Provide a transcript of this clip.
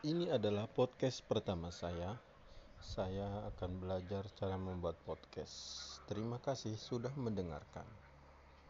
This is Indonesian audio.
Ini adalah podcast pertama saya. Saya akan belajar cara membuat podcast. Terima kasih sudah mendengarkan.